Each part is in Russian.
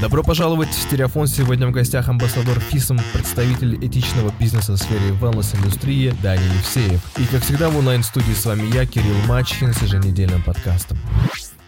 Добро пожаловать в Стереофон. Сегодня в гостях амбассадор ФИСом, представитель этичного бизнеса в сфере wellness-индустрии Дани Евсеев. И как всегда в онлайн-студии с вами я, Кирилл Мачхин, с еженедельным подкастом.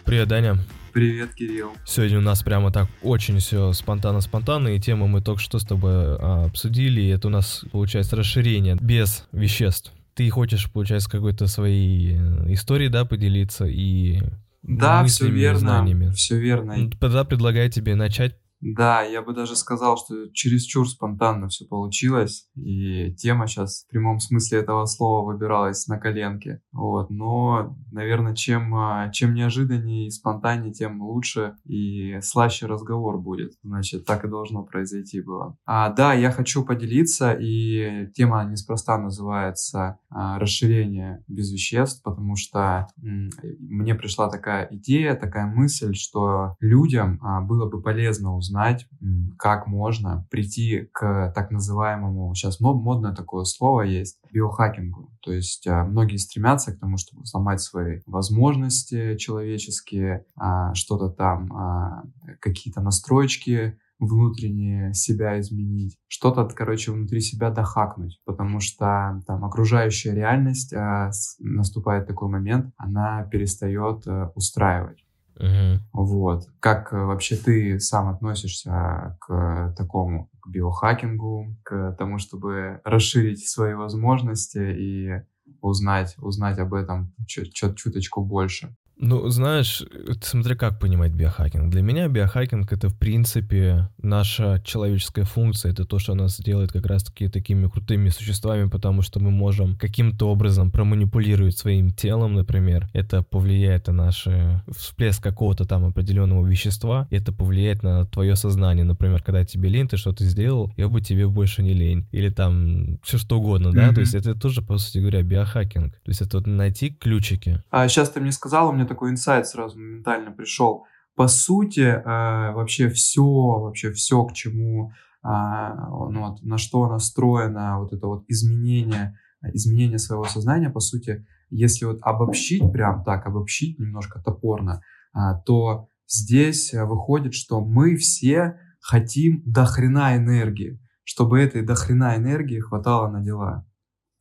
Привет, Даня. Привет, Кирилл. Сегодня у нас прямо так очень все спонтанно-спонтанно, и тему мы только что с тобой а, обсудили, и это у нас получается расширение без веществ. Ты хочешь, получается, какой-то своей э, истории, да, поделиться и да, все верно, знаниями. все верно. Тогда предлагаю тебе начать да, я бы даже сказал, что чересчур спонтанно все получилось, и тема сейчас в прямом смысле этого слова выбиралась на коленке. Вот, но, наверное, чем, а, чем неожиданнее и спонтаннее, тем лучше и слаще разговор будет. Значит, так и должно произойти было. А, да, я хочу поделиться, и тема неспроста называется а, «Расширение без веществ», потому что мне пришла такая идея, такая мысль, что людям а, было бы полезно узнать узнать, как можно прийти к так называемому, сейчас модное такое слово есть, биохакингу. То есть а, многие стремятся к тому, чтобы сломать свои возможности человеческие, а, что-то там, а, какие-то настроечки внутренние себя изменить, что-то, короче, внутри себя дохакнуть, потому что там окружающая реальность, наступает такой момент, она перестает э, устраивать. Угу. Вот. Как э, вообще ты сам относишься к такому, к биохакингу, к тому, чтобы расширить свои возможности и узнать, узнать об этом чуть, чуть, чуточку больше? Ну, знаешь, смотри, как понимать биохакинг. Для меня биохакинг — это, в принципе, наша человеческая функция. Это то, что нас делает как раз-таки такими крутыми существами, потому что мы можем каким-то образом проманипулировать своим телом, например. Это повлияет на наш всплеск какого-то там определенного вещества, и это повлияет на твое сознание. Например, когда тебе лень, ты что-то сделал, я бы тебе больше не лень. Или там все что угодно, да? Mm-hmm. То есть это тоже, по сути говоря, биохакинг. То есть это вот найти ключики. А сейчас ты мне сказал, у меня такой инсайт сразу моментально пришел. По сути, э, вообще все, вообще все, к чему, э, ну, вот, на что настроено вот это вот изменение, изменение своего сознания, по сути, если вот обобщить, прям так обобщить немножко топорно, э, то здесь выходит, что мы все хотим до хрена энергии, чтобы этой до хрена энергии хватало на дела.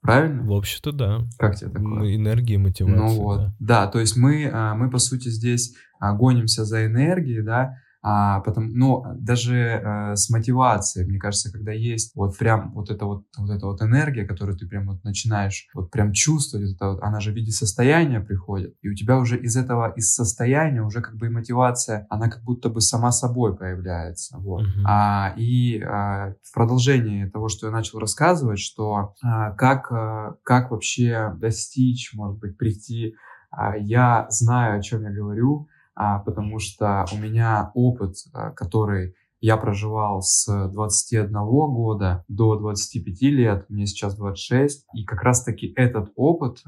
Правильно? В общем-то, да. Как тебе такое? Энергия, мотивация. Ну вот, да, да то есть мы, а, мы, по сути, здесь а, гонимся за энергией, да, а, потом, ну, даже э, с мотивацией, мне кажется, когда есть вот прям вот эта вот, вот эта вот энергия, которую ты прям вот начинаешь вот прям чувствовать, это вот, она же в виде состояния приходит, и у тебя уже из этого, из состояния уже как бы и мотивация, она как будто бы сама собой появляется, вот. Uh-huh. А, и а, в продолжении того, что я начал рассказывать, что а, как, а, как вообще достичь, может быть, прийти, а, я знаю, о чем я говорю, потому что у меня опыт, а, который я проживал с 21 года до 25 лет, мне сейчас 26, и как раз-таки этот опыт,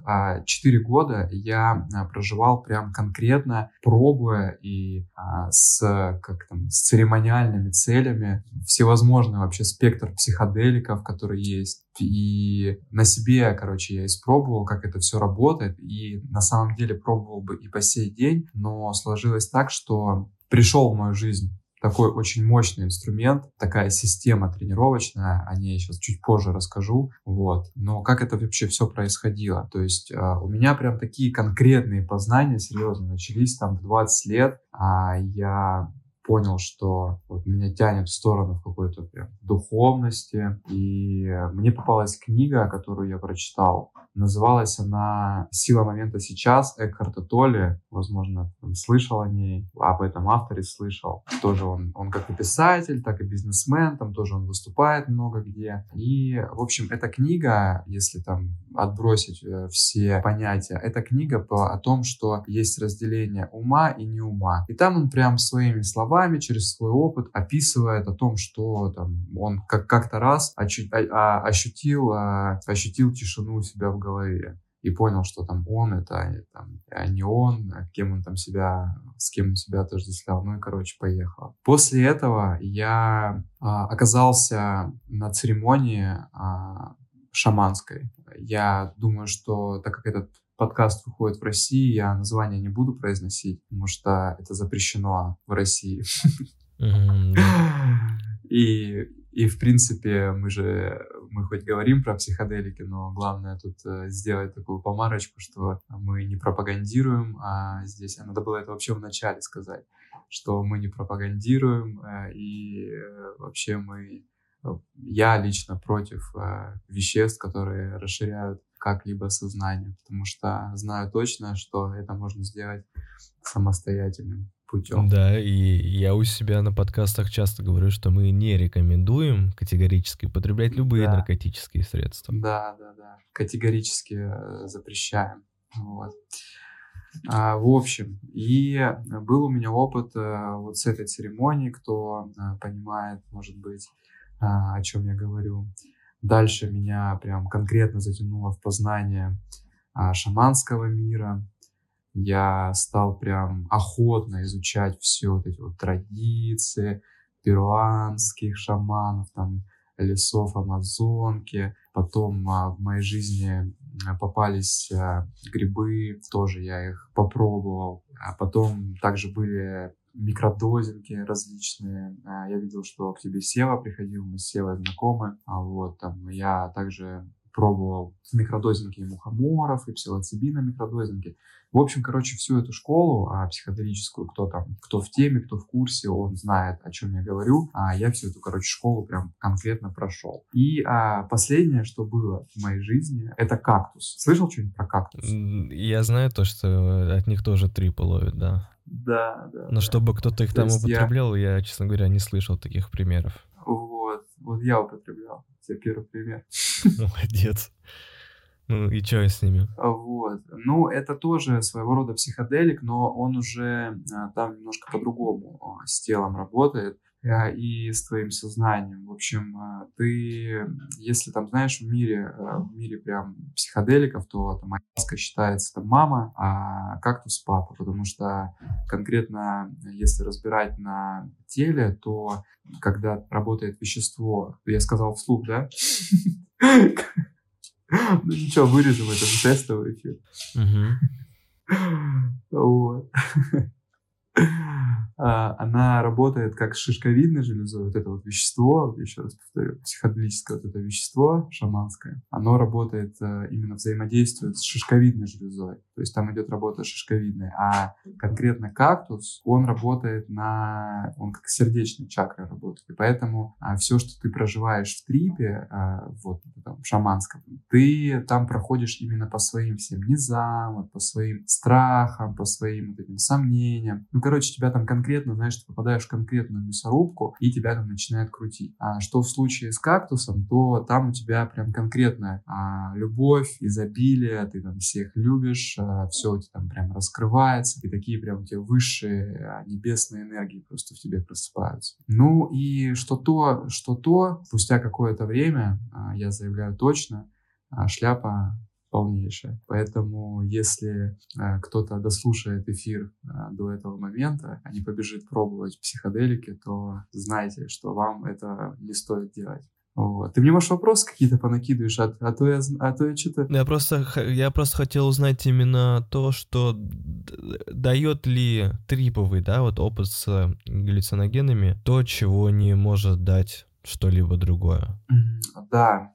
4 а, года я а, проживал прям конкретно, пробуя и с, как там, с церемониальными целями, всевозможный вообще спектр психоделиков, которые есть, и на себе, короче, я испробовал, как это все работает, и на самом деле пробовал бы и по сей день, но сложилось так, что пришел в мою жизнь такой очень мощный инструмент, такая система тренировочная, о ней сейчас чуть позже расскажу, вот. Но как это вообще все происходило? То есть э, у меня прям такие конкретные познания, серьезно, начались там в 20 лет, а я понял, что вот меня тянет в сторону какой-то прям духовности. И мне попалась книга, которую я прочитал. Называлась она «Сила момента сейчас» Экхарта Толли. Возможно, он слышал о ней, об этом авторе слышал. Тоже он, он как и писатель, так и бизнесмен, там тоже он выступает много где. И, в общем, эта книга, если там отбросить э, все понятия, эта книга по, о том, что есть разделение ума и не ума. И там он прям своими словами словами, через свой опыт описывает о том, что там, он как- как-то раз ощу- а, а, ощутил, а, ощутил тишину у себя в голове и понял, что там он это, а, а не он, а кем он там себя, с кем он себя отождествлял, ну и, короче, поехал. После этого я а, оказался на церемонии а, шаманской. Я думаю, что так как этот подкаст выходит в России, я название не буду произносить, потому что это запрещено в России. И, и в принципе мы же, мы хоть говорим про психоделики, но главное тут э, сделать такую помарочку, что мы не пропагандируем, а здесь, а надо было это вообще в начале сказать, что мы не пропагандируем, э, и э, вообще мы, я лично против веществ, которые расширяют как-либо сознание, потому что знаю точно, что это можно сделать самостоятельным путем. Да, и я у себя на подкастах часто говорю, что мы не рекомендуем категорически употреблять любые да. наркотические средства. Да, да, да. Категорически э, запрещаем. Вот. А, в общем, и был у меня опыт а, вот с этой церемонии, кто а, понимает, может быть, а, о чем я говорю. Дальше меня прям конкретно затянуло в познание а, шаманского мира. Я стал прям охотно изучать все вот эти вот традиции перуанских шаманов, там лесов Амазонки. Потом а, в моей жизни попались а, грибы, тоже я их попробовал. А потом также были микродозинги различные. А, я видел, что к тебе Сева приходил, мы с Севой знакомы. А вот там я также пробовал микродозинги и мухоморов, и псилоцибина микродозинги. В общем, короче, всю эту школу а, психоделическую, кто там, кто в теме, кто в курсе, он знает, о чем я говорю. А я всю эту, короче, школу прям конкретно прошел. И а, последнее, что было в моей жизни, это кактус. Слышал что-нибудь про кактус? Я знаю то, что от них тоже трипы ловят, да. Да, да. Но да. чтобы кто-то их То там употреблял, я... я, честно говоря, не слышал таких примеров. Вот, вот я употреблял. Тебе первый пример. Молодец. Ну и что с ними? Вот. Ну, это тоже своего рода психоделик, но он уже а, там немножко по-другому а, с телом работает. А, и с твоим сознанием. В общем, а, ты, если там, знаешь, в мире, а, в мире прям психоделиков, то там ayahuasca считается там мама, а кактус папа, потому что конкретно, если разбирать на теле, то когда работает вещество, я сказал вслух, да? Ну ничего, вырежем это в тестовый эфир. Вот. А, она работает как шишковидной железой, вот это вот вещество, еще раз повторю, психоделическое вот это вещество шаманское, оно работает э, именно взаимодействует с шишковидной железой, то есть там идет работа шишковидной, а конкретно кактус, он работает на, он как сердечная чакра работает, и поэтому а, все, что ты проживаешь в трипе, а, вот там шаманском, ты там проходишь именно по своим всем низам, вот, по своим страхам, по своим вот этим сомнениям, ну, короче, тебя там конкретно, знаешь, ты попадаешь в конкретную мясорубку, и тебя там начинает крутить. А что в случае с кактусом, то там у тебя прям конкретная а, любовь, изобилие, ты там всех любишь, а, все у тебя там прям раскрывается, и такие прям у тебя высшие а, небесные энергии просто в тебе просыпаются. Ну и что то, что то, спустя какое-то время, а, я заявляю точно, а, шляпа полнейшая. Поэтому, если э, кто-то дослушает эфир э, до этого момента, а не побежит пробовать психоделики, то знайте, что вам это не стоит делать. Вот. Ты мне, может, вопросы какие-то понакидываешь, а, а то я, а то я что-то... Я просто, я просто хотел узнать именно то, что дает ли триповый, да, вот опыт с галлюциногенами, то, чего не может дать что-либо другое. Да,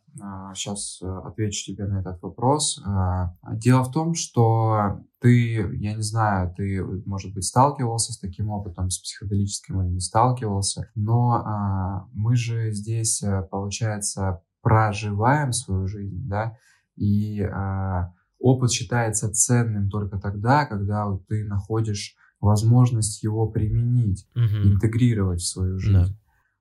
Сейчас а, э, отвечу тебе на этот вопрос. А, дело в том, что ты, я не знаю, ты, может быть, сталкивался с таким опытом, с психоделическим или не сталкивался, но а, мы же здесь, э, получается, проживаем свою жизнь, да, и опыт считается ценным только тогда, когда ты находишь возможность его применить, угу. интегрировать в свою жизнь. Да.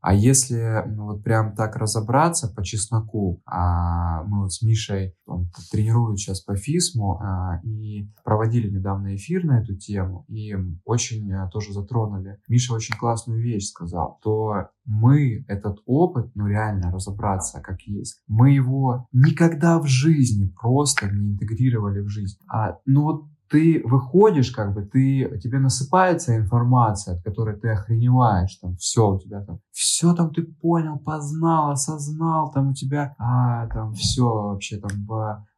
А если ну, вот прям так разобраться по чесноку, а, мы вот с Мишей, он тренирует сейчас по ФИСМу, а, и проводили недавно эфир на эту тему, и очень а, тоже затронули. Миша очень классную вещь сказал, то мы этот опыт, ну реально разобраться как есть, мы его никогда в жизни просто не интегрировали в жизнь. А, ну вот ты выходишь, как бы, ты, тебе насыпается информация, от которой ты охреневаешь, там, все у тебя там, все там ты понял, познал, осознал, там у тебя, а, там, все вообще там,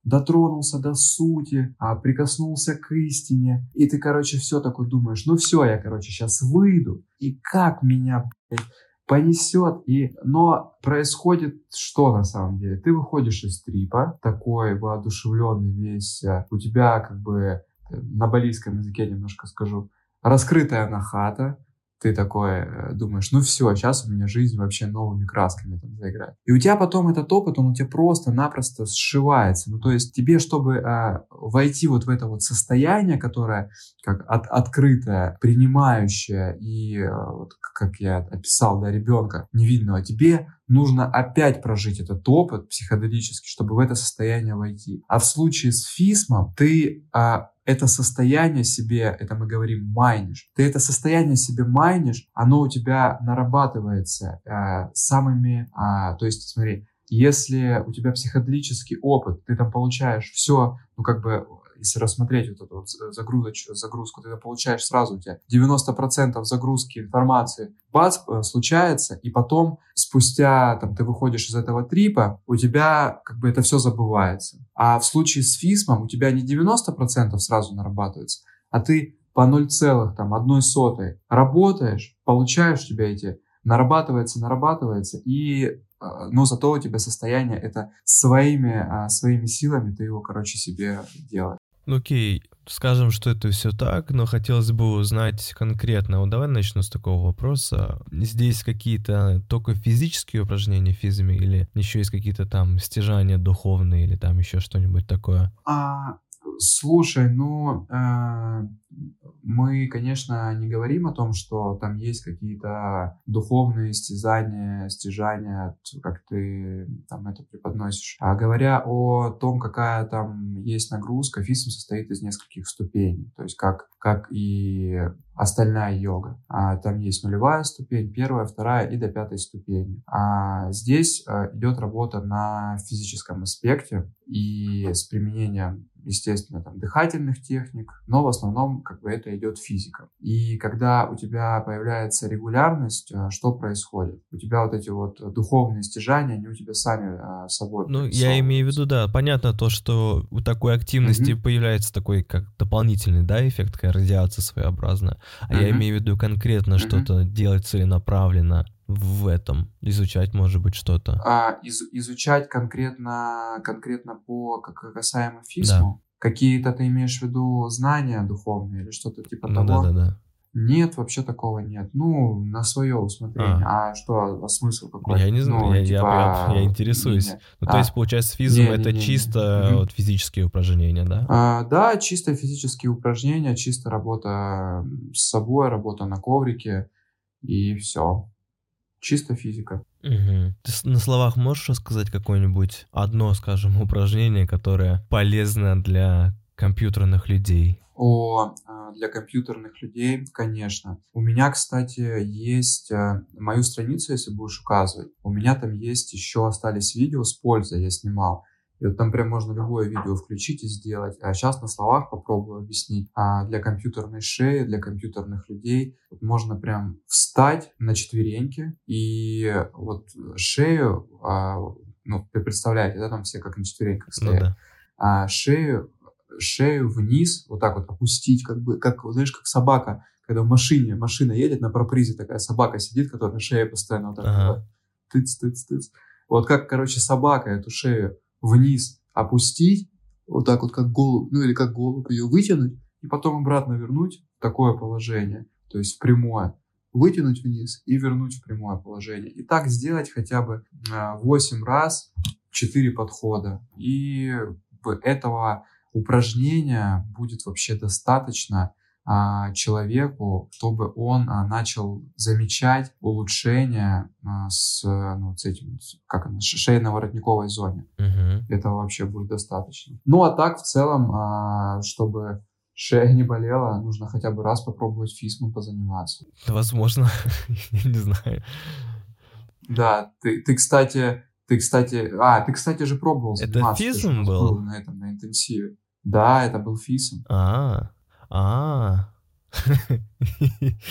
дотронулся до сути, а, прикоснулся к истине, и ты, короче, все такое думаешь, ну все, я, короче, сейчас выйду, и как меня, блядь, понесет. И... Но происходит что на самом деле? Ты выходишь из трипа, такой воодушевленный весь, а, у тебя как бы на балийском языке немножко скажу, раскрытая нахата, ты такой э, думаешь, ну все, сейчас у меня жизнь вообще новыми красками там заиграет. И у тебя потом этот опыт, он у тебя просто-напросто сшивается. Ну то есть тебе, чтобы а, войти вот в это вот состояние, которое как от, открытое, принимающее и, а, вот, как я описал, да, ребенка невидного, тебе нужно опять прожить этот опыт психоделический, чтобы в это состояние войти. А в случае с фисмом ты а, это состояние себе, это мы говорим майнишь, ты это состояние себе майнишь, оно у тебя нарабатывается э, самыми, э, то есть смотри, если у тебя психоделический опыт, ты там получаешь все, ну как бы если рассмотреть вот эту вот загрузочную загрузку, ты получаешь сразу у тебя 90% загрузки информации, бац, э, случается, и потом спустя, там, ты выходишь из этого трипа, у тебя как бы это все забывается. А в случае с фисмом у тебя не 90% сразу нарабатывается, а ты по 0,1 сотой работаешь, получаешь у тебя эти, нарабатывается, нарабатывается, и э, но зато у тебя состояние это своими, а, своими силами ты его, короче, себе делаешь. Ну окей, скажем, что это все так, но хотелось бы узнать конкретно. Вот давай начну с такого вопроса. Здесь какие-то только физические упражнения физами или еще есть какие-то там стяжания духовные или там еще что-нибудь такое? А, слушай, ну э, мы, конечно, не говорим о том, что там есть какие-то духовные стязания, стяжания, как ты там это преподносишь. А говоря о том, какая там есть нагрузка, физм состоит из нескольких ступеней. То есть как, как и остальная йога. А там есть нулевая ступень, первая, вторая и до пятой ступени. А здесь э, идет работа на физическом аспекте и с применением естественно, там, дыхательных техник, но в основном как бы это идет физика. И когда у тебя появляется регулярность, э, что происходит? У тебя вот эти вот духовные стяжания, они у тебя сами а, собой Ну, я имею в виду, да, понятно то, что у такой активности mm-hmm. появляется такой как дополнительный, да, эффект, такая радиация своеобразная. А mm-hmm. я имею в виду конкретно mm-hmm. что-то делать целенаправленно в этом изучать, может быть, что-то? А, из, изучать конкретно, конкретно по как касаемо физму? Да. Какие-то ты имеешь в виду знания духовные или что-то типа ну, того? Да, да, да. Нет, вообще такого нет. Ну, на свое усмотрение. А, а что, а смысл какой? Я не знаю, ну, я, типа... я, я, я интересуюсь. Не, не. Ну, а. то есть, получается, физм не, это не, не, чисто не. вот физические упражнения, да? А, да, чисто физические упражнения, чисто работа с собой, работа на коврике и все. Чисто физика. Угу. Ты на словах можешь рассказать какое-нибудь одно, скажем, упражнение, которое полезно для компьютерных людей? О, а, для компьютерных людей, конечно. У меня, кстати, есть э, мою страницу, если будешь указывать. У меня там есть еще остались видео с пользой, я снимал. И вот там прям можно любое видео включить и сделать. А сейчас на словах попробую объяснить. А для компьютерной шеи, для компьютерных людей вот можно прям встать на четвереньки и вот шею, а, ну, вы представляете, да, там все как на четвереньках ну стоят. Ну, да. а шею, шею вниз, вот так вот опустить, как бы, как, знаешь, как собака, когда в машине, машина едет, на пропризе такая собака сидит, которая шея постоянно вот так ага. тыц, тыц, тыц. Вот как, короче, собака эту шею вниз опустить, вот так вот как голубь, ну или как голубь ее вытянуть, и потом обратно вернуть в такое положение, то есть в прямое. Вытянуть вниз и вернуть в прямое положение. И так сделать хотя бы 8 а, раз, 4 подхода. И этого упражнения будет вообще достаточно человеку, чтобы он а, начал замечать улучшение а, с, ну, с этим, как она, шейно-воротниковой зоне. Угу. Этого вообще будет достаточно. Ну, а так, в целом, а, чтобы шея не болела, нужно хотя бы раз попробовать физмом позаниматься. Возможно, я не знаю. Да, ты, ты, кстати, ты, кстати, а, ты, кстати, же пробовал Это физм был? был? На этом, на интенсиве. Да, это был физм. А, а.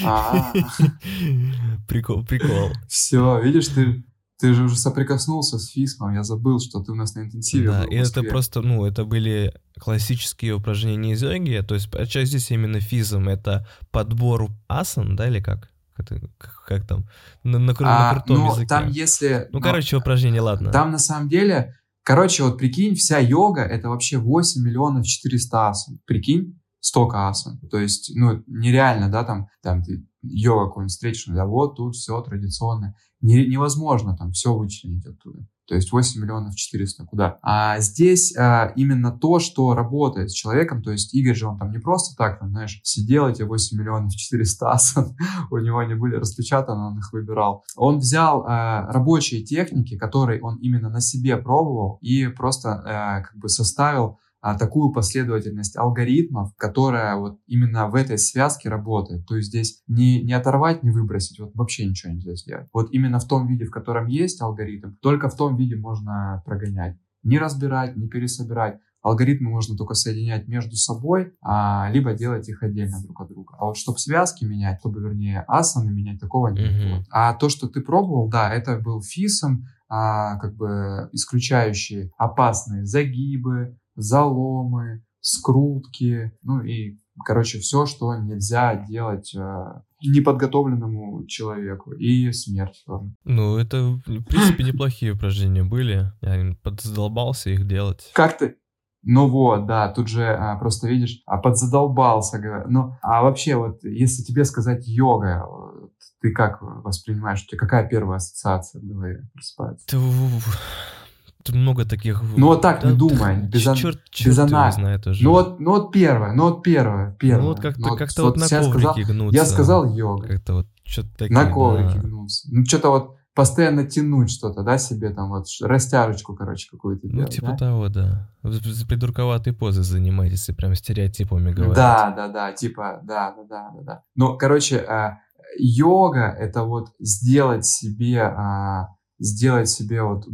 А. Прикол, прикол. Все, видишь, ты Ты же уже соприкоснулся с фисмом, я забыл, что ты у нас на интенсиве Да, был и это просто, ну, это были классические упражнения из йоги, то есть часть здесь именно физм, это подбор асан, да, или как? Это, как, как там? На, на, а, на крутом ну, языке. там если... Ну, ну, короче, упражнение, ладно. Там на самом деле, короче, вот прикинь, вся йога — это вообще 8 миллионов 400 асан. Прикинь, столько асан. То есть, ну, нереально, да, там, там ты йога какой-нибудь встретишь, да, вот тут все традиционно. Не, невозможно там все вычленить оттуда. То есть 8 миллионов 400 куда. А здесь а, именно то, что работает с человеком, то есть Игорь же, он там не просто так, там, знаешь, сидел эти 8 миллионов 400 асан, у него они были распечатаны, он их выбирал. Он взял а, рабочие техники, которые он именно на себе пробовал и просто а, как бы составил а, такую последовательность алгоритмов, которая вот именно в этой связке работает. То есть здесь не, не оторвать, не выбросить, вот вообще ничего нельзя сделать. Вот именно в том виде, в котором есть алгоритм, только в том виде можно прогонять. Не разбирать, не пересобирать. Алгоритмы можно только соединять между собой, а, либо делать их отдельно друг от друга. А вот чтобы связки менять, чтобы, вернее, асаны менять, такого нет. Mm-hmm. А то, что ты пробовал, да, это был фисом, а, как бы исключающий опасные загибы, заломы, скрутки, ну и, короче, все, что нельзя делать э, неподготовленному человеку. И смерть тоже. Ну, это, в принципе, неплохие упражнения были. Я подзадолбался их делать. Как ты? Ну вот, да, тут же а, просто видишь, а подзадолбался. Ну, а вообще, вот, если тебе сказать йога, ты как воспринимаешь? У тебя какая первая ассоциация в голове просыпается? Тут много таких... Ну вот так да, не думай, без, черт, черт без. Знает уже. Ну вот, ну вот первое, ну вот первое, первое. Ну вот как-то ну, как вот, вот на коврике сказал, гнуться. Я сказал йога. Как-то вот что-то такие, На коврике да. гнуться. Ну что-то вот постоянно тянуть что-то, да, себе там вот растяжечку, короче, какую-то Ну, делать, типа да? того, да. Придурковатые позы занимаетесь, если прям стереотипами говорить. Да, да, да, типа, да, да, да, да, да. Ну, короче, э, йога — это вот сделать себе э, сделать себе вот,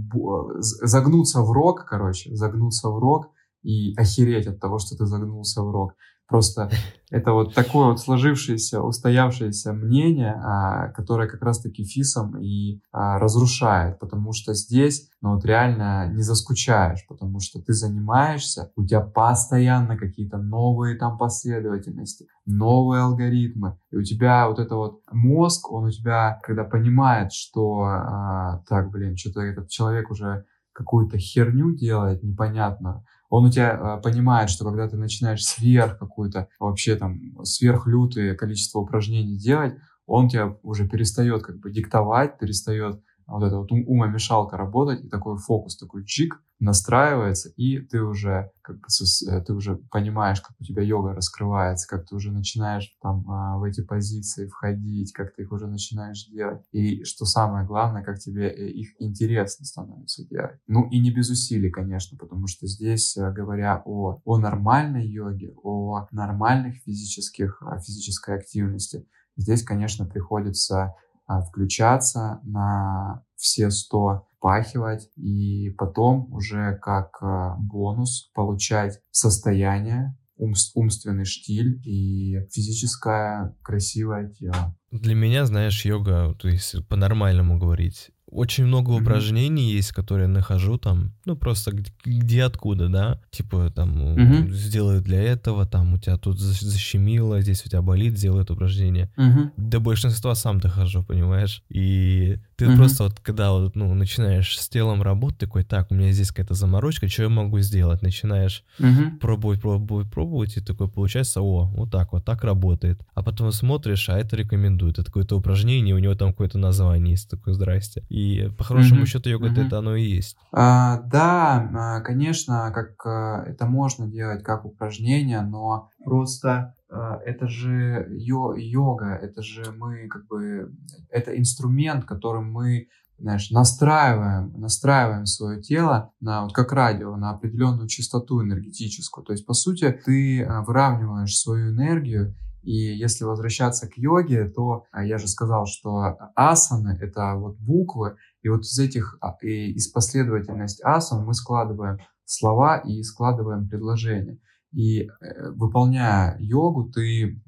загнуться в рог, короче, загнуться в рог и охереть от того, что ты загнулся в рог. Просто это вот такое вот сложившееся, устоявшееся мнение, а, которое как раз-таки фисом и а, разрушает, потому что здесь, ну вот реально не заскучаешь, потому что ты занимаешься, у тебя постоянно какие-то новые там последовательности, новые алгоритмы, и у тебя вот это вот мозг, он у тебя, когда понимает, что а, так, блин, что-то этот человек уже какую-то херню делает непонятную, он у тебя э, понимает, что когда ты начинаешь сверх какую-то, вообще там, сверхлютое количество упражнений делать, он тебя уже перестает как бы диктовать, перестает вот эта вот умомешалка работать, и такой фокус, такой чик настраивается, и ты уже как э, ты уже понимаешь, как у тебя йога раскрывается, как ты уже начинаешь там а, в эти позиции входить, как ты их уже начинаешь делать. И что самое главное, как тебе э, их интересно становится делать. Ну и не без усилий, конечно, потому что здесь, э, говоря о, о нормальной йоге, о нормальных физических, физической активности, здесь, конечно, приходится включаться на все 100, впахивать и потом уже как а, бонус получать состояние, умственный штиль и физическое красивое тело. Для меня, знаешь, йога, то есть по-нормальному говорить, очень много mm-hmm. упражнений есть, которые я нахожу там, ну просто где, где откуда, да, типа там mm-hmm. сделай для этого, там у тебя тут защемило, здесь у тебя болит, сделай это упражнение. Mm-hmm. До большинства сам дохожу, понимаешь? И ты mm-hmm. просто вот когда вот, ну, начинаешь с телом работать, такой, так, у меня здесь какая-то заморочка, что я могу сделать? Начинаешь mm-hmm. пробовать, пробовать, пробовать, и такой получается, о, вот так вот, так работает. А потом смотришь, а это рекомендует, это какое-то упражнение, у него там какое-то название есть, такое, здрасте. И по хорошему mm-hmm. счету йога mm-hmm. это оно и есть. А, да, а, конечно, как а, это можно делать как упражнение, но просто это же йо йога, это же мы как бы, это инструмент, которым мы знаешь, настраиваем, настраиваем свое тело на, вот как радио, на определенную частоту энергетическую. То есть, по сути, ты выравниваешь свою энергию и если возвращаться к йоге, то а, я же сказал, что асаны — это вот буквы, и вот из этих, а, и из последовательности асан мы складываем слова и складываем предложения. И э, выполняя йогу, ты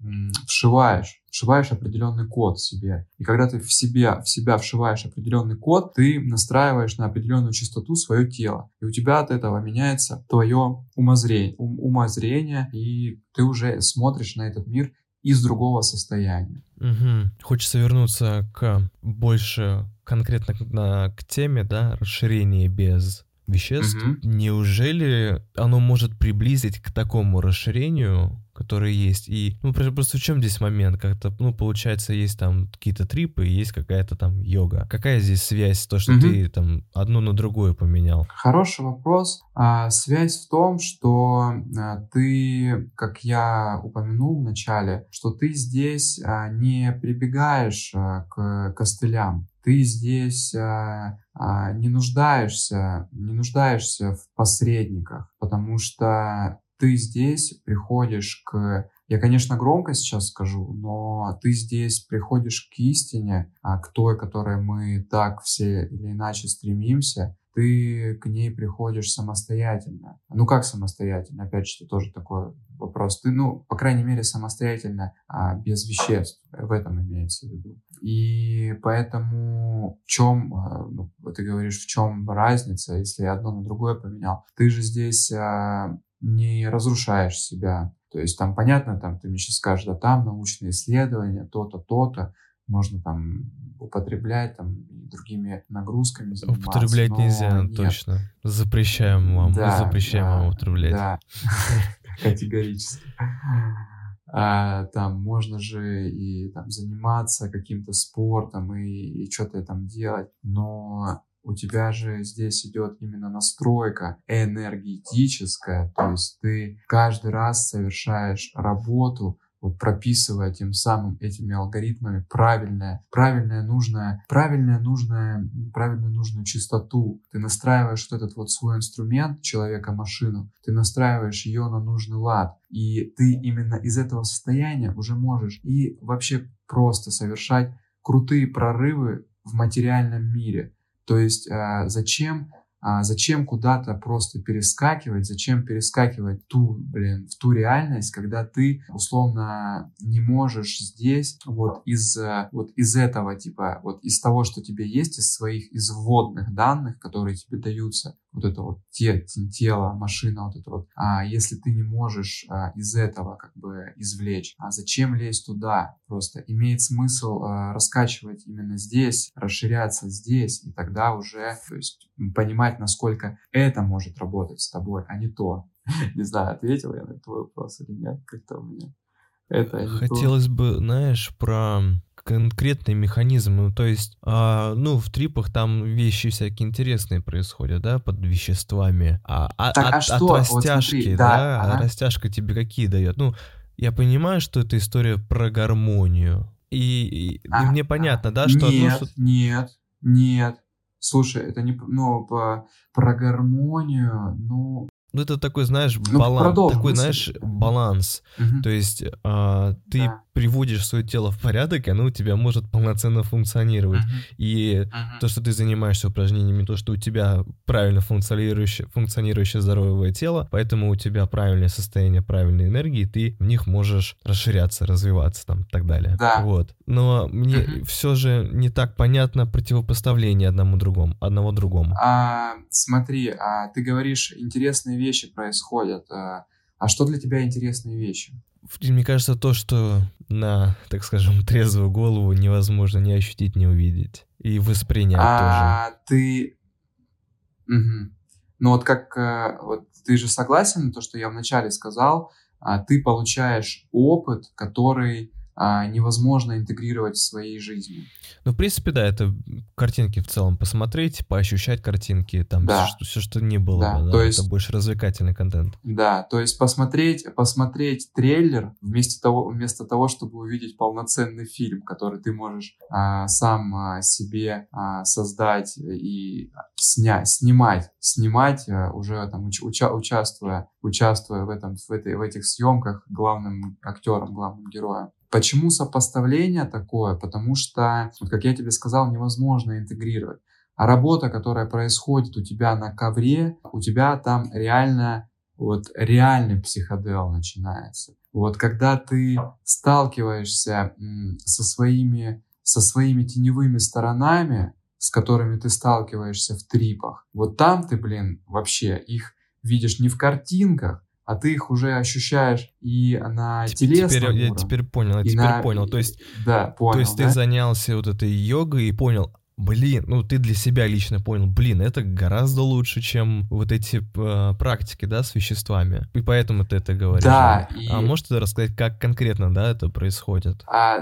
вшиваешь, вшиваешь определенный код в себе. И когда ты в себе, в себя вшиваешь определенный код, ты настраиваешь на определенную частоту свое тело. И у тебя от этого меняется твое умозрение, ум, умозрение, и ты уже смотришь на этот мир из другого состояния. Угу. Хочется вернуться к больше конкретно на, к теме, да, расширение без веществ. Угу. Неужели оно может приблизить к такому расширению, которое есть? И, ну, просто в чем здесь момент? Как-то, ну, получается, есть там какие-то трипы, есть какая-то там йога. Какая здесь связь, то, что угу. ты там одно на другое поменял? Хороший вопрос. А, связь в том, что а, ты, как я упомянул в начале, что ты здесь а, не прибегаешь а, к костылям ты здесь а, а, не нуждаешься, не нуждаешься в посредниках, потому что ты здесь приходишь к... Я, конечно, громко сейчас скажу, но ты здесь приходишь к истине, а, к той, которой мы так все или иначе стремимся, ты к ней приходишь самостоятельно. Ну как самостоятельно? Опять же, тоже такой вопрос. Ты, ну, по крайней мере, самостоятельно, а, без веществ. В этом имеется в виду. И поэтому в чем, а, ну, ты говоришь, в чем разница, если я одно на другое поменял? Ты же здесь а, не разрушаешь себя. То есть там понятно, там ты мне сейчас скажешь, да там научные исследования, то-то, то-то, можно там употреблять там другими нагрузками заниматься. Употреблять нельзя, нет. точно. Запрещаем вам, да, запрещаем да, вам употреблять. Да, категорически. А, там можно же и там заниматься каким-то спортом и, и что-то там делать, но у тебя же здесь идет именно настройка энергетическая, то есть ты каждый раз совершаешь работу, вот прописывая тем самым этими алгоритмами правильное, правильное, нужное, правильное, нужное, правильную, нужную частоту. Ты настраиваешь вот этот вот свой инструмент, человека-машину, ты настраиваешь ее на нужный лад. И ты именно из этого состояния уже можешь и вообще просто совершать крутые прорывы в материальном мире. То есть э, зачем а зачем куда-то просто перескакивать, зачем перескакивать ту, блин, в ту реальность, когда ты условно не можешь здесь вот из вот из этого типа вот из того, что тебе есть, из своих из вводных данных, которые тебе даются, вот это вот те, тело, машина, вот это вот. А если ты не можешь а, из этого как бы извлечь, а зачем лезть туда? Просто имеет смысл а, раскачивать именно здесь, расширяться здесь, и тогда уже, то есть понимать, насколько это может работать с тобой, а не то. Не знаю, ответил я на твой вопрос или нет, как-то у меня. Это Хотелось бы, знаешь, про конкретный механизм. Ну, то есть, а, ну, в трипах там вещи всякие интересные происходят, да, под веществами. А, а, так, от, а что? от растяжки, вот смотри, да, да ага. растяжка тебе какие дает? Ну, я понимаю, что это история про гармонию. И, и, а, и мне понятно, да, что... Нет, одно, что... нет, нет. Слушай, это не... Ну, по, про гармонию, ну... Ну, это такой, знаешь, ну, баланс. Такой, мысль. знаешь, баланс. Угу. То есть а, ты да приводишь свое тело в порядок, и оно у тебя может полноценно функционировать. Uh-huh. И uh-huh. то, что ты занимаешься упражнениями, то, что у тебя правильно функционирующее, функционирующее здоровое тело, поэтому у тебя правильное состояние, правильной энергии, ты в них можешь расширяться, развиваться там и так далее. Да. Вот. Но мне uh-huh. все же не так понятно противопоставление одному другому, одного другому. А, смотри, а, ты говоришь, интересные вещи происходят. А, а что для тебя интересные вещи? Мне кажется, то, что на, так скажем, трезвую голову невозможно ни ощутить, ни увидеть. И воспринять а, тоже. Ты... Угу. Ну вот как... Э, вот ты же согласен на то, что я вначале сказал, а, ты получаешь опыт, который невозможно интегрировать в своей жизни. Ну, в принципе, да, это картинки в целом посмотреть, поощущать картинки, там да. все, все, что не было да. бы, да, то есть, это больше развлекательный контент. Да, то есть посмотреть, посмотреть трейлер вместо того, вместо того, чтобы увидеть полноценный фильм, который ты можешь а, сам а, себе а, создать и снять, снимать, снимать а, уже там уч, уча, участвуя, участвуя в этом, в этой, в этих съемках главным актером, главным героем. Почему сопоставление такое? Потому что, вот как я тебе сказал, невозможно интегрировать. А работа, которая происходит у тебя на ковре, у тебя там реально вот реальный психодел начинается. Вот когда ты сталкиваешься со своими, со своими теневыми сторонами, с которыми ты сталкиваешься в трипах, вот там ты, блин, вообще их видишь не в картинках, а ты их уже ощущаешь и на телесном теперь, уровне. Я теперь понял, я теперь на... понял. То есть, да, понял, то есть да? ты занялся вот этой йогой и понял, Блин, ну ты для себя лично понял, блин, это гораздо лучше, чем вот эти э, практики, да, с веществами. И поэтому ты это говоришь. Да. И... А можешь рассказать, как конкретно, да, это происходит? А,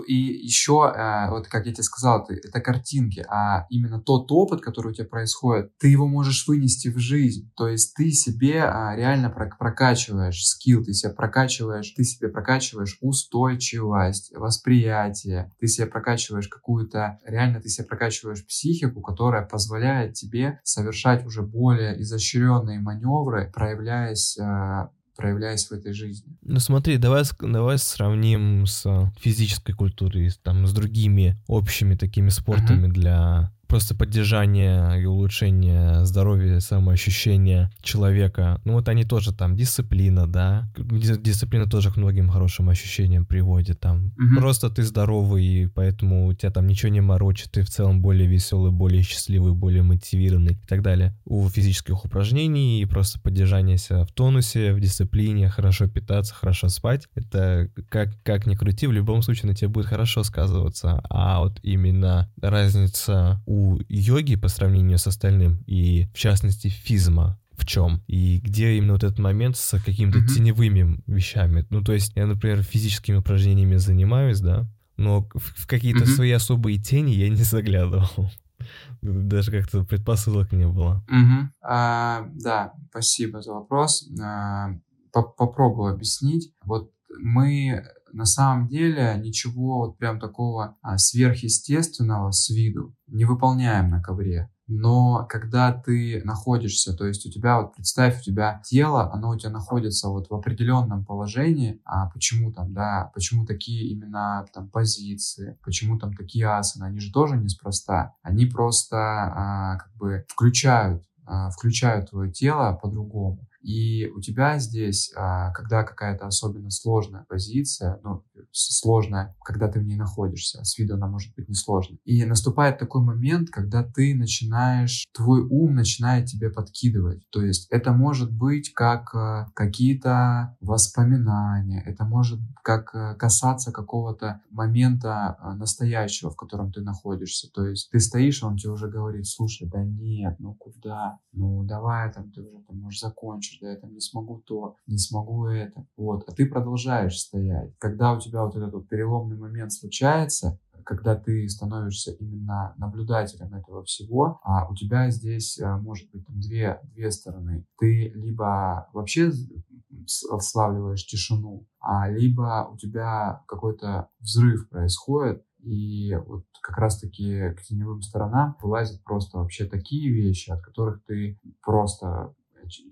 и еще, а, вот как я тебе сказал, это картинки, а именно тот опыт, который у тебя происходит, ты его можешь вынести в жизнь. То есть ты себе а, реально прокачиваешь скилл, ты себе прокачиваешь, ты себе прокачиваешь устойчивость, восприятие, ты себе прокачиваешь какую-то, реально ты себе прокачиваешь психику, которая позволяет тебе совершать уже более изощренные маневры, проявляясь а, проявляясь в этой жизни. Ну смотри, давай, давай сравним с физической культурой, там, с другими общими такими спортами uh-huh. для просто поддержание и улучшение здоровья, самоощущения человека. Ну вот они тоже там дисциплина, да. Дисциплина тоже к многим хорошим ощущениям приводит. Там угу. просто ты здоровый, и поэтому у тебя там ничего не морочит, ты в целом более веселый, более счастливый, более мотивированный и так далее. У физических упражнений и просто поддержание себя в тонусе, в дисциплине, хорошо питаться, хорошо спать. Это как, как ни крути, в любом случае на тебе будет хорошо сказываться. А вот именно разница у йоги по сравнению с остальным, и в частности физма, в чем и где именно вот этот момент с какими-то mm-hmm. теневыми вещами. Ну, то есть я, например, физическими упражнениями занимаюсь, да, но в, в какие-то mm-hmm. свои особые тени я не заглядывал. Даже как-то предпосылок не было. Mm-hmm. А, да, спасибо за вопрос. А, попробую объяснить. Вот мы на самом деле ничего вот прям такого а, сверхъестественного с виду не выполняем на ковре. Но когда ты находишься, то есть у тебя, вот представь, у тебя тело, оно у тебя находится вот в определенном положении, а почему там, да, почему такие именно там позиции, почему там такие асаны, они же тоже неспроста, они просто а, как бы включают, а, включают твое тело по-другому. И у тебя здесь, а, когда какая-то особенно сложная позиция, ну, сложная, когда ты в ней находишься, с виду она может быть несложной. И наступает такой момент, когда ты начинаешь, твой ум начинает тебе подкидывать. То есть это может быть как а, какие-то воспоминания, это может как а, касаться какого-то момента настоящего, в котором ты находишься. То есть ты стоишь, он тебе уже говорит, слушай, да нет, ну куда, ну давай там ты уже там можешь закончить да, я там не смогу то, не смогу это, вот, а ты продолжаешь стоять. Когда у тебя вот этот вот переломный момент случается, когда ты становишься именно наблюдателем этого всего, а у тебя здесь а, может быть там две, две стороны. Ты либо вообще славливаешь тишину, а либо у тебя какой-то взрыв происходит, и вот как раз-таки к теневым сторонам вылазят просто вообще такие вещи, от которых ты просто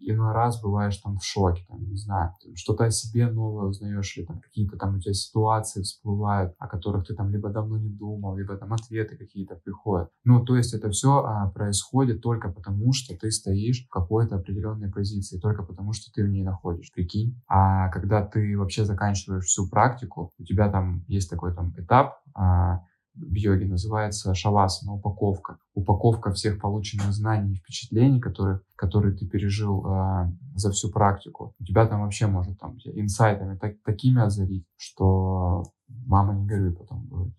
иной раз бываешь там в шоке, там, не знаю, что-то о себе новое узнаешь, или там какие-то там у тебя ситуации всплывают, о которых ты там либо давно не думал, либо там ответы какие-то приходят. Ну, то есть это все а, происходит только потому, что ты стоишь в какой-то определенной позиции, только потому, что ты в ней находишь, прикинь. А когда ты вообще заканчиваешь всю практику, у тебя там есть такой там этап, а, в йоге называется шавасана, упаковка. Упаковка всех полученных знаний и впечатлений, которые, которые ты пережил э, за всю практику. У тебя там вообще может там инсайтами так, такими озарить, что мама не горюй потом будет.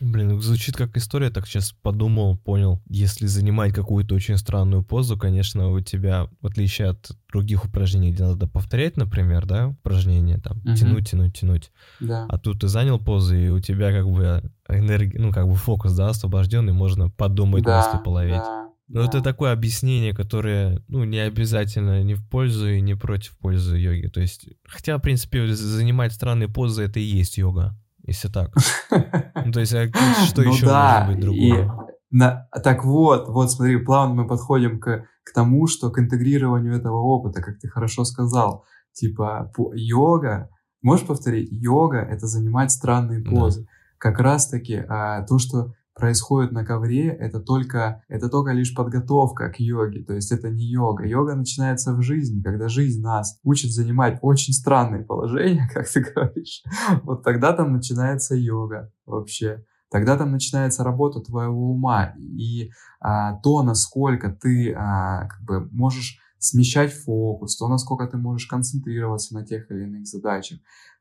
Блин, ну, звучит как история, так сейчас подумал, понял. Если занимать какую-то очень странную позу, конечно, у тебя, в отличие от других упражнений, где надо повторять, например, да, упражнения, там, угу. тянуть, тянуть, тянуть. Да. А тут ты занял позу, и у тебя как бы энергия, ну, как бы фокус, да, освобожденный, можно подумать, да, мысли половить. Да. Но да. это такое объяснение, которое, ну, не обязательно ни в пользу и не против пользы йоги. То есть, хотя, в принципе, занимать странные позы — это и есть йога если так. Ну, то есть, а что ну, еще может быть другое? на, так вот, вот смотри, плавно мы подходим к, к тому, что к интегрированию этого опыта, как ты хорошо сказал, типа по, йога, можешь повторить, йога — это занимать странные позы. Да. Как раз-таки а, то, что происходит на ковре, это только, это только лишь подготовка к йоге, то есть это не йога. Йога начинается в жизни, когда жизнь нас учит занимать очень странные положения, как ты говоришь. Вот тогда там начинается йога вообще. Тогда там начинается работа твоего ума и а, то, насколько ты а, как бы можешь смещать фокус, то, насколько ты можешь концентрироваться на тех или иных задачах,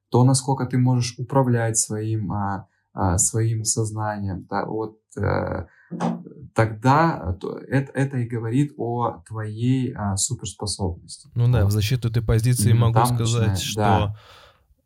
то, насколько ты можешь управлять своим а, своим сознанием, вот э, тогда то, это, это и говорит о твоей а, суперспособности. Ну да, в защиту этой позиции могу сказать, начинает, что да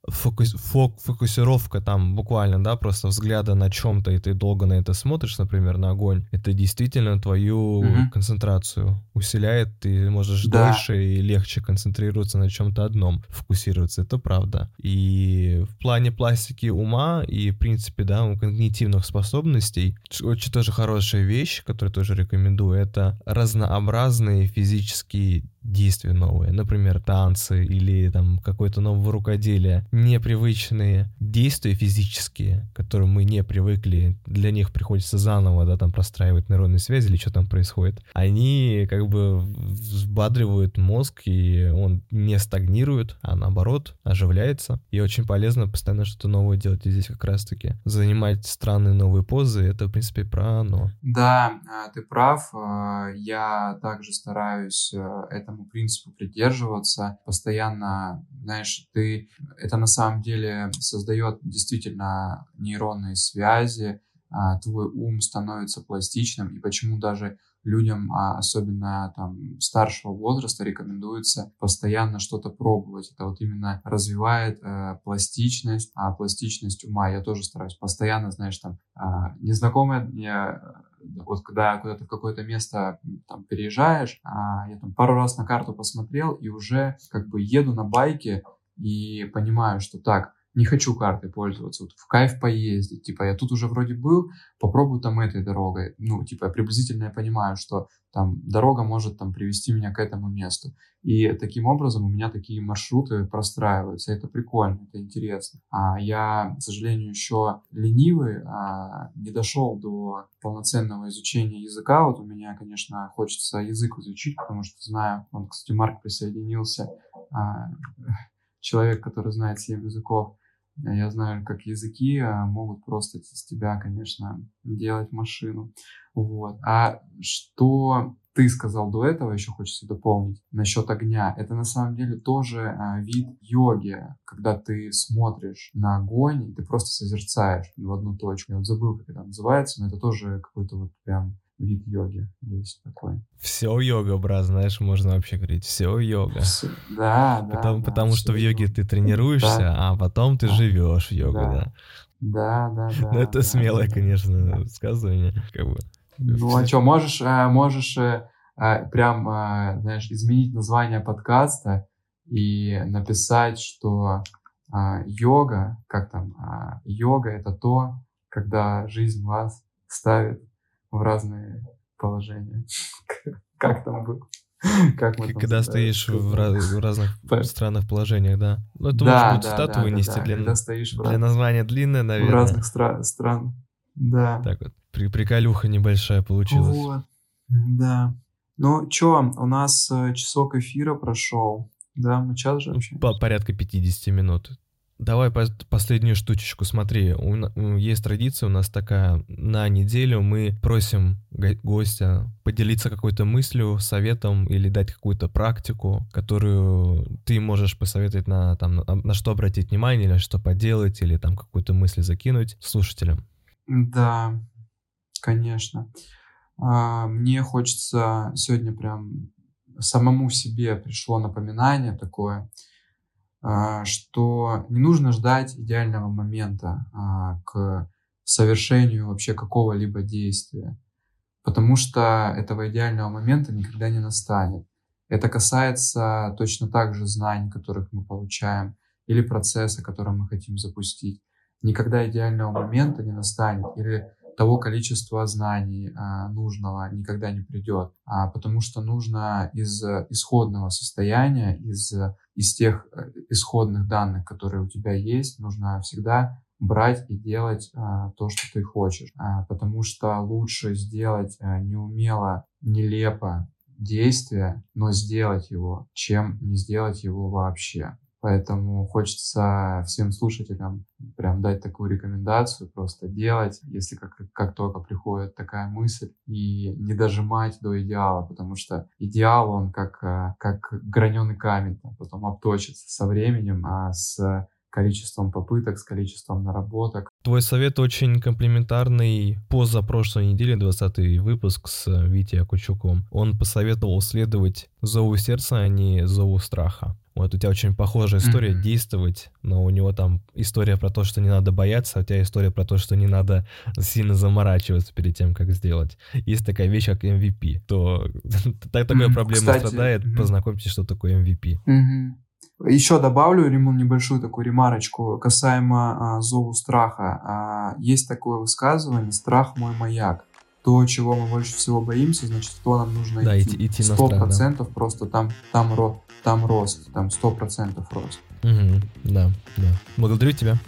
фокус, фок, фокусировка там буквально, да, просто взгляда на чем-то, и ты долго на это смотришь, например, на огонь, это действительно твою угу. концентрацию усиляет, ты можешь да. дольше и легче концентрироваться на чем-то одном, фокусироваться, это правда. И в плане пластики ума и, в принципе, да, у когнитивных способностей, очень тоже хорошая вещь, которую тоже рекомендую, это разнообразные физические действия новые, например, танцы или там какое-то новое рукоделие, непривычные действия физические, к которым мы не привыкли, для них приходится заново, да, там простраивать нейронные связи или что там происходит, они как бы взбадривают мозг, и он не стагнирует, а наоборот оживляется, и очень полезно постоянно что-то новое делать, и здесь как раз-таки занимать странные новые позы, это, в принципе, про оно. Да, а, ты прав, а, я также стараюсь а, это этому принципу придерживаться, постоянно, знаешь, ты, это на самом деле создает действительно нейронные связи, а, твой ум становится пластичным, и почему даже людям, а, особенно там старшего возраста, рекомендуется постоянно что-то пробовать. Это вот именно развивает э, пластичность, а пластичность ума. Я тоже стараюсь постоянно, знаешь, там э, незнакомое мне вот когда куда-то в какое-то место там переезжаешь, а, я там пару раз на карту посмотрел и уже как бы еду на байке и понимаю, что так, не хочу картой пользоваться, вот в кайф поездить, типа я тут уже вроде был, попробую там этой дорогой, ну, типа приблизительно я понимаю, что там дорога может там привести меня к этому месту. И таким образом у меня такие маршруты простраиваются, это прикольно, это интересно. А я, к сожалению, еще ленивый, а, не дошел до полноценного изучения языка, вот у меня, конечно, хочется язык изучить, потому что знаю, он, кстати, Марк присоединился, а, человек, который знает 7 языков, я знаю, как языки а, могут просто из тебя, конечно, делать машину. Вот. А что ты сказал до этого, еще хочется дополнить, насчет огня. Это на самом деле тоже а, вид йоги, когда ты смотришь на огонь, и ты просто созерцаешь в одну точку. Я вот забыл, как это называется, но это тоже какой-то вот прям вид йоги есть такой. Все йога, брат, знаешь, можно вообще говорить, все йога. Все, да, да. Потому, да, потому что в йоге ты тренируешься, да. а потом ты да. живешь в йогу, да. да. Да, да, да. Ну, это да, смелое, да, конечно, да. высказывание. Как бы. Ну, а что, можешь, э, можешь э, э, прям, знаешь, изменить название подкаста и написать, что йога, как там, йога — это то, когда жизнь вас ставит в разные положения. Как там было? Как мы Когда стоишь в, раз, в разных странных положениях, да. Ну, это да, можно будет цитату да, вынести да, для, стоишь для названия длинное, наверное. В разных стра- стран. Да. Так вот, при, приколюха небольшая получилась. Вот. Да. Ну, чё, у нас э, часок эфира прошел. Да, мы час же вообще. По порядка 50 минут. Давай по последнюю штучечку. Смотри, у, есть традиция у нас такая. На неделю мы просим гостя поделиться какой-то мыслью, советом или дать какую-то практику, которую ты можешь посоветовать на, там, на, что обратить внимание, или что поделать, или там какую-то мысль закинуть слушателям. Да, конечно. А, мне хочется сегодня прям самому себе пришло напоминание такое – что не нужно ждать идеального момента а, к совершению вообще какого-либо действия, потому что этого идеального момента никогда не настанет. Это касается точно так же знаний, которых мы получаем, или процесса, который мы хотим запустить. Никогда идеального момента не настанет, или того количества знаний а, нужного никогда не придет, а, потому что нужно из исходного состояния, из, из тех э, исходных данных, которые у тебя есть, нужно всегда брать и делать а, то, что ты хочешь. А, потому что лучше сделать а, неумело, нелепо действие, но сделать его, чем не сделать его вообще. Поэтому хочется всем слушателям прям дать такую рекомендацию, просто делать, если как, как только приходит такая мысль, и не дожимать до идеала, потому что идеал, он как, э, как граненый камень, потом обточится со временем, а с количеством попыток, с количеством наработок. Твой совет очень комплементарный. Позапрошлой неделе, 20 выпуск с Витей Акучуком, он посоветовал следовать зову сердца, а не зову страха. Вот у тебя очень похожая история mm-hmm. действовать, но у него там история про то, что не надо бояться, а у тебя история про то, что не надо сильно заморачиваться перед тем, как сделать. Есть такая вещь, как MVP. То такая mm-hmm. проблема Кстати, страдает, mm-hmm. познакомьтесь, что такое MVP. Mm-hmm. Еще добавлю небольшую такую ремарочку касаемо а, зову страха. А, есть такое высказывание «страх мой маяк» то, чего мы больше всего боимся, значит, то нам нужно да, идти. идти Сто процентов да. просто там, там, ро, там рост, там сто процентов рост. Угу, да, да. Благодарю тебя.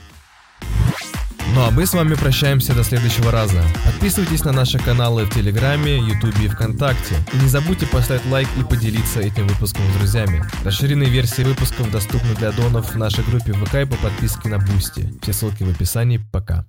Ну а мы с вами прощаемся до следующего раза. Подписывайтесь на наши каналы в Телеграме, Ютубе и ВКонтакте. И не забудьте поставить лайк и поделиться этим выпуском с друзьями. Расширенные версии выпусков доступны для донов в нашей группе ВК и по подписке на Бусти. Все ссылки в описании. Пока.